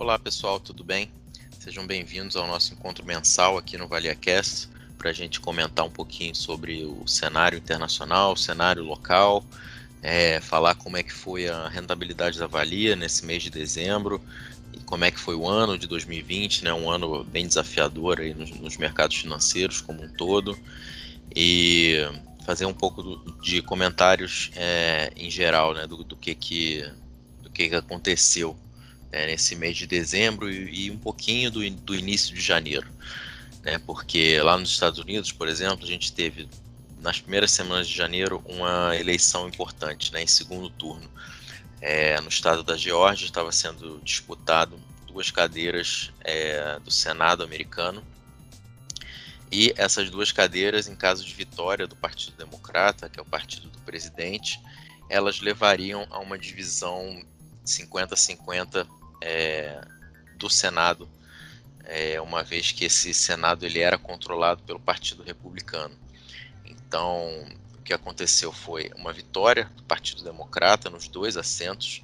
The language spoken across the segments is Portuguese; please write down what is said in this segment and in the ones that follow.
Olá pessoal, tudo bem? Sejam bem-vindos ao nosso encontro mensal aqui no ValiaCast para a gente comentar um pouquinho sobre o cenário internacional, o cenário local, é, falar como é que foi a rentabilidade da Valia nesse mês de dezembro e como é que foi o ano de 2020, né, um ano bem desafiador aí nos, nos mercados financeiros como um todo. E fazer um pouco do, de comentários é, em geral, né, do, do, que que do que, que aconteceu né, nesse mês de dezembro e, e um pouquinho do, do início de janeiro, né, porque lá nos Estados Unidos, por exemplo, a gente teve nas primeiras semanas de janeiro uma eleição importante, né, em segundo turno. É, no estado da Geórgia estava sendo disputado duas cadeiras é, do Senado americano e essas duas cadeiras, em caso de vitória do Partido Democrata, que é o partido do presidente, elas levariam a uma divisão 50-50 é, do Senado, é, uma vez que esse Senado ele era controlado pelo Partido Republicano. Então, o que aconteceu foi uma vitória do Partido Democrata nos dois assentos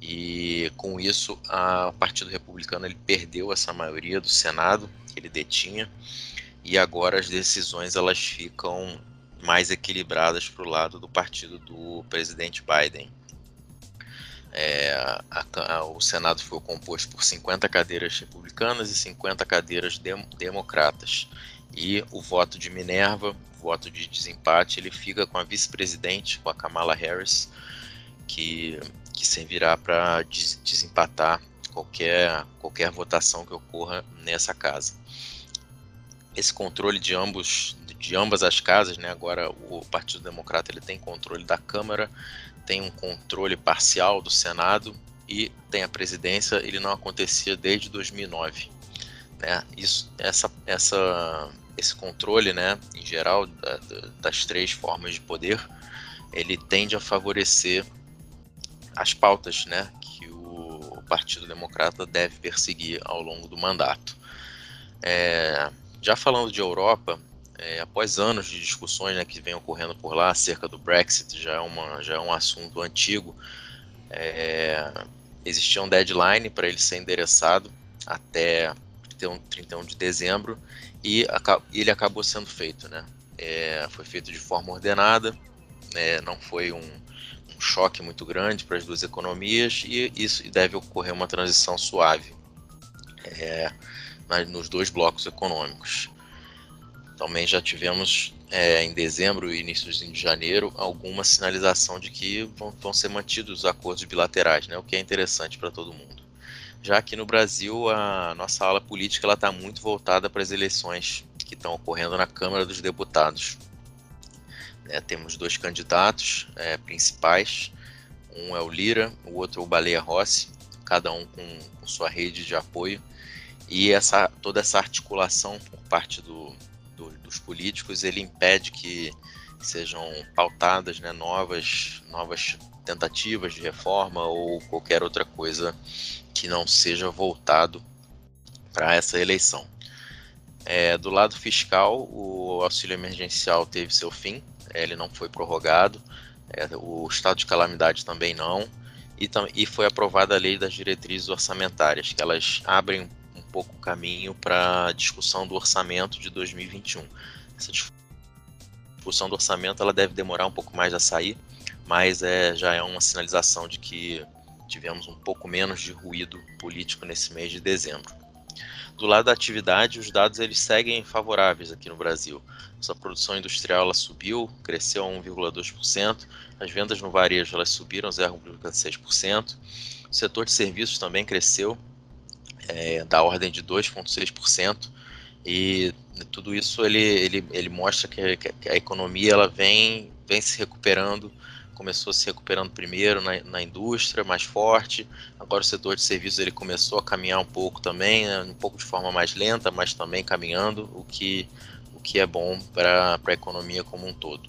e com isso a, o Partido Republicano ele perdeu essa maioria do Senado que ele detinha e agora as decisões elas ficam mais equilibradas para o lado do partido do presidente Biden. É, a, a, o Senado foi composto por 50 cadeiras republicanas e 50 cadeiras de, democratas. E o voto de Minerva, o voto de desempate, ele fica com a vice-presidente, com a Kamala Harris, que, que servirá para des, desempatar qualquer, qualquer votação que ocorra nessa casa esse controle de ambos de ambas as casas, né? Agora o Partido Democrata ele tem controle da Câmara, tem um controle parcial do Senado e tem a presidência. Ele não acontecia desde 2009, né? Isso, essa, essa, esse controle, né? Em geral das três formas de poder, ele tende a favorecer as pautas, né? Que o Partido Democrata deve perseguir ao longo do mandato. É, já falando de Europa, é, após anos de discussões né, que vem ocorrendo por lá acerca do Brexit, já é, uma, já é um assunto antigo, é, existia um deadline para ele ser endereçado até 31 de dezembro e ele acabou sendo feito. Né? É, foi feito de forma ordenada, né, não foi um, um choque muito grande para as duas economias e isso deve ocorrer uma transição suave. É, nos dois blocos econômicos. Também já tivemos é, em dezembro e início de janeiro alguma sinalização de que vão, vão ser mantidos os acordos bilaterais, né, o que é interessante para todo mundo. Já aqui no Brasil, a nossa ala política está muito voltada para as eleições que estão ocorrendo na Câmara dos Deputados. É, temos dois candidatos é, principais, um é o Lira, o outro é o Baleia Rossi, cada um com, com sua rede de apoio e essa, toda essa articulação por parte do, do, dos políticos ele impede que sejam pautadas né, novas, novas tentativas de reforma ou qualquer outra coisa que não seja voltado para essa eleição. É, do lado fiscal, o auxílio emergencial teve seu fim, ele não foi prorrogado, é, o estado de calamidade também não, e, e foi aprovada a lei das diretrizes orçamentárias, que elas abrem pouco caminho para a discussão do orçamento de 2021. Essa discussão do orçamento ela deve demorar um pouco mais a sair, mas é, já é uma sinalização de que tivemos um pouco menos de ruído político nesse mês de dezembro. Do lado da atividade, os dados eles seguem favoráveis aqui no Brasil. Nossa produção industrial ela subiu, cresceu a 1,2%, as vendas no varejo elas subiram 0,6%, o setor de serviços também cresceu é, da ordem de 2,6%, e tudo isso ele, ele, ele mostra que, que, a economia ela vem, vem se recuperando, começou se recuperando primeiro na, na indústria, mais forte, agora o setor de serviços ele começou a caminhar um pouco também, né, um pouco de forma mais lenta, mas também caminhando, o que, o que é bom para a economia como um todo.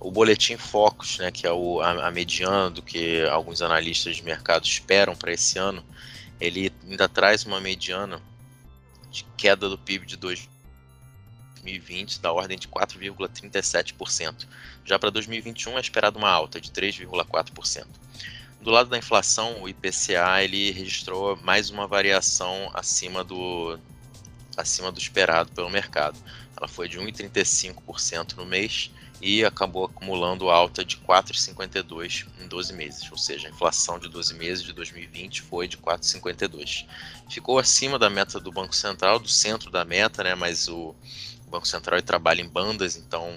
O boletim Focus, né, que é o, a, a mediana do que alguns analistas de mercado esperam para esse ano, ele ainda traz uma mediana de queda do PIB de 2020 da ordem de 4,37%. Já para 2021 é esperado uma alta de 3,4%. Do lado da inflação, o IPCA ele registrou mais uma variação acima do, acima do esperado pelo mercado. Ela foi de 1,35% no mês e acabou acumulando alta de 4,52 em 12 meses, ou seja, a inflação de 12 meses de 2020 foi de 4,52. Ficou acima da meta do Banco Central, do centro da meta, né, mas o, Banco Central trabalha em bandas, então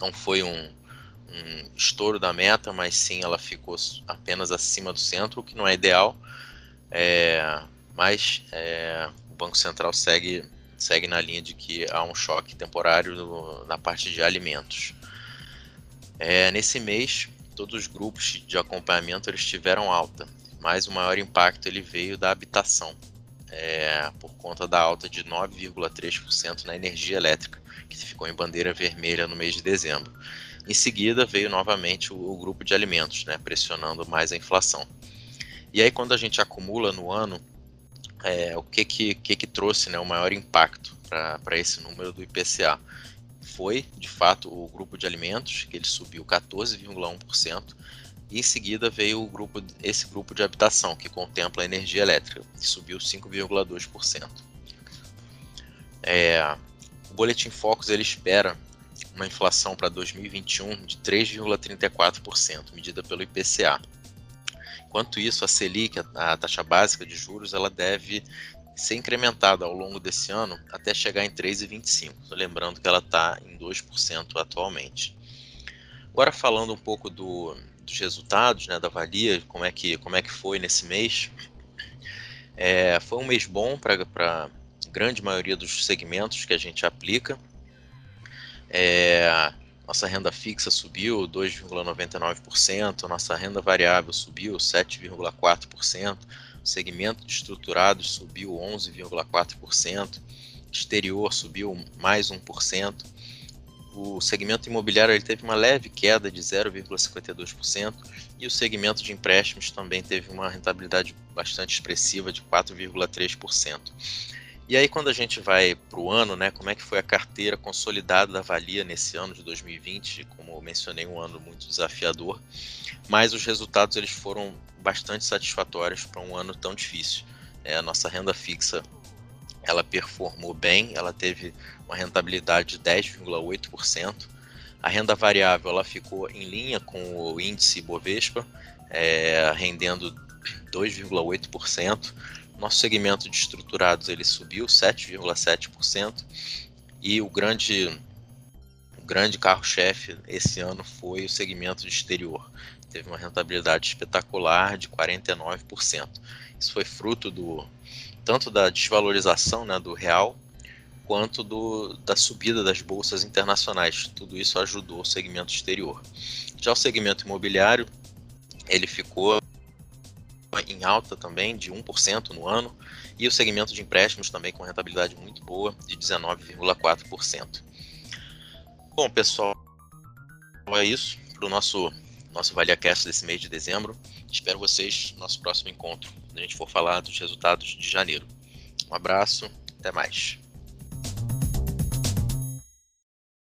não foi um, um estouro da meta, mas sim ela ficou apenas acima do centro, o que não é ideal, é, mas é, Banco Central segue segue na linha de que há um choque temporário no, na parte de alimentos. É, nesse mês, todos os grupos de acompanhamento eles tiveram alta, mas o maior impacto ele veio da habitação, é, por conta da alta de 9,3% na energia elétrica, que ficou em bandeira vermelha no mês de dezembro. Em seguida veio novamente o, o grupo de alimentos, né, pressionando mais a inflação. E aí quando a gente acumula no ano é, o que que, que que trouxe né, o maior impacto para esse número do IPCA? Foi, de fato, o grupo de alimentos, que ele subiu 14,1%, e em seguida veio o grupo, esse grupo de habitação, que contempla a energia elétrica, que subiu 5,2%. É, o Boletim Focus ele espera uma inflação para 2021 de 3,34%, medida pelo IPCA. Enquanto isso, a Selic, a taxa básica de juros, ela deve ser incrementada ao longo desse ano até chegar em 3,25%. Lembrando que ela está em 2% atualmente. Agora falando um pouco do, dos resultados, né, da valia, como é que, como é que foi nesse mês. É, foi um mês bom para a grande maioria dos segmentos que a gente aplica. É, nossa renda fixa subiu 2,99%, nossa renda variável subiu 7,4%, o segmento de estruturados subiu 11,4%, exterior subiu mais 1%, o segmento imobiliário ele teve uma leve queda de 0,52% e o segmento de empréstimos também teve uma rentabilidade bastante expressiva de 4,3%. E aí quando a gente vai para o ano, né, como é que foi a carteira consolidada da Valia nesse ano de 2020? Como eu mencionei, um ano muito desafiador, mas os resultados eles foram bastante satisfatórios para um ano tão difícil. É, a nossa renda fixa ela performou bem, ela teve uma rentabilidade de 10,8%. A renda variável ela ficou em linha com o índice Bovespa, é, rendendo 2,8%. Nosso segmento de estruturados ele subiu 7,7% e o grande o grande carro-chefe esse ano foi o segmento de exterior. Teve uma rentabilidade espetacular de 49%. Isso foi fruto do tanto da desvalorização né, do real quanto do, da subida das bolsas internacionais. Tudo isso ajudou o segmento exterior. Já o segmento imobiliário, ele ficou em alta também, de 1% no ano, e o segmento de empréstimos também com rentabilidade muito boa, de 19,4%. Bom, pessoal, é isso para o nosso, nosso ValiaCast desse mês de dezembro. Espero vocês no nosso próximo encontro, quando a gente for falar dos resultados de janeiro. Um abraço, até mais.